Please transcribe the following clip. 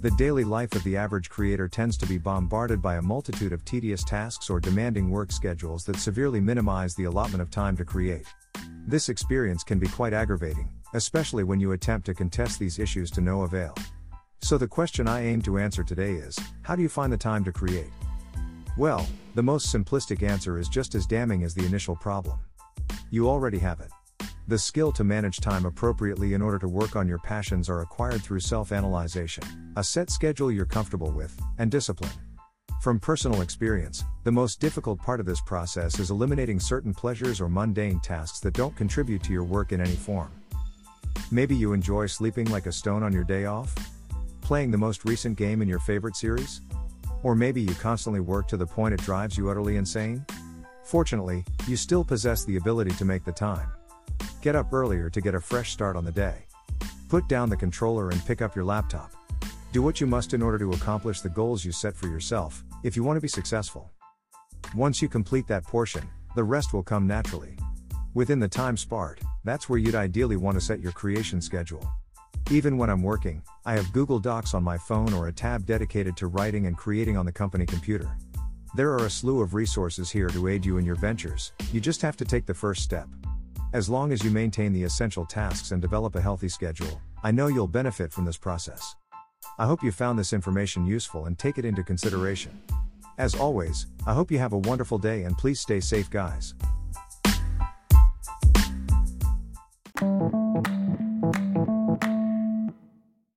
The daily life of the average creator tends to be bombarded by a multitude of tedious tasks or demanding work schedules that severely minimize the allotment of time to create. This experience can be quite aggravating, especially when you attempt to contest these issues to no avail. So, the question I aim to answer today is how do you find the time to create? Well, the most simplistic answer is just as damning as the initial problem. You already have it. The skill to manage time appropriately in order to work on your passions are acquired through self analyzation, a set schedule you're comfortable with, and discipline. From personal experience, the most difficult part of this process is eliminating certain pleasures or mundane tasks that don't contribute to your work in any form. Maybe you enjoy sleeping like a stone on your day off? Playing the most recent game in your favorite series? Or maybe you constantly work to the point it drives you utterly insane? Fortunately, you still possess the ability to make the time. Get up earlier to get a fresh start on the day. Put down the controller and pick up your laptop. Do what you must in order to accomplish the goals you set for yourself, if you want to be successful. Once you complete that portion, the rest will come naturally. Within the time sparred, that's where you'd ideally want to set your creation schedule. Even when I'm working, I have Google Docs on my phone or a tab dedicated to writing and creating on the company computer. There are a slew of resources here to aid you in your ventures, you just have to take the first step. As long as you maintain the essential tasks and develop a healthy schedule, I know you'll benefit from this process. I hope you found this information useful and take it into consideration. As always, I hope you have a wonderful day and please stay safe, guys.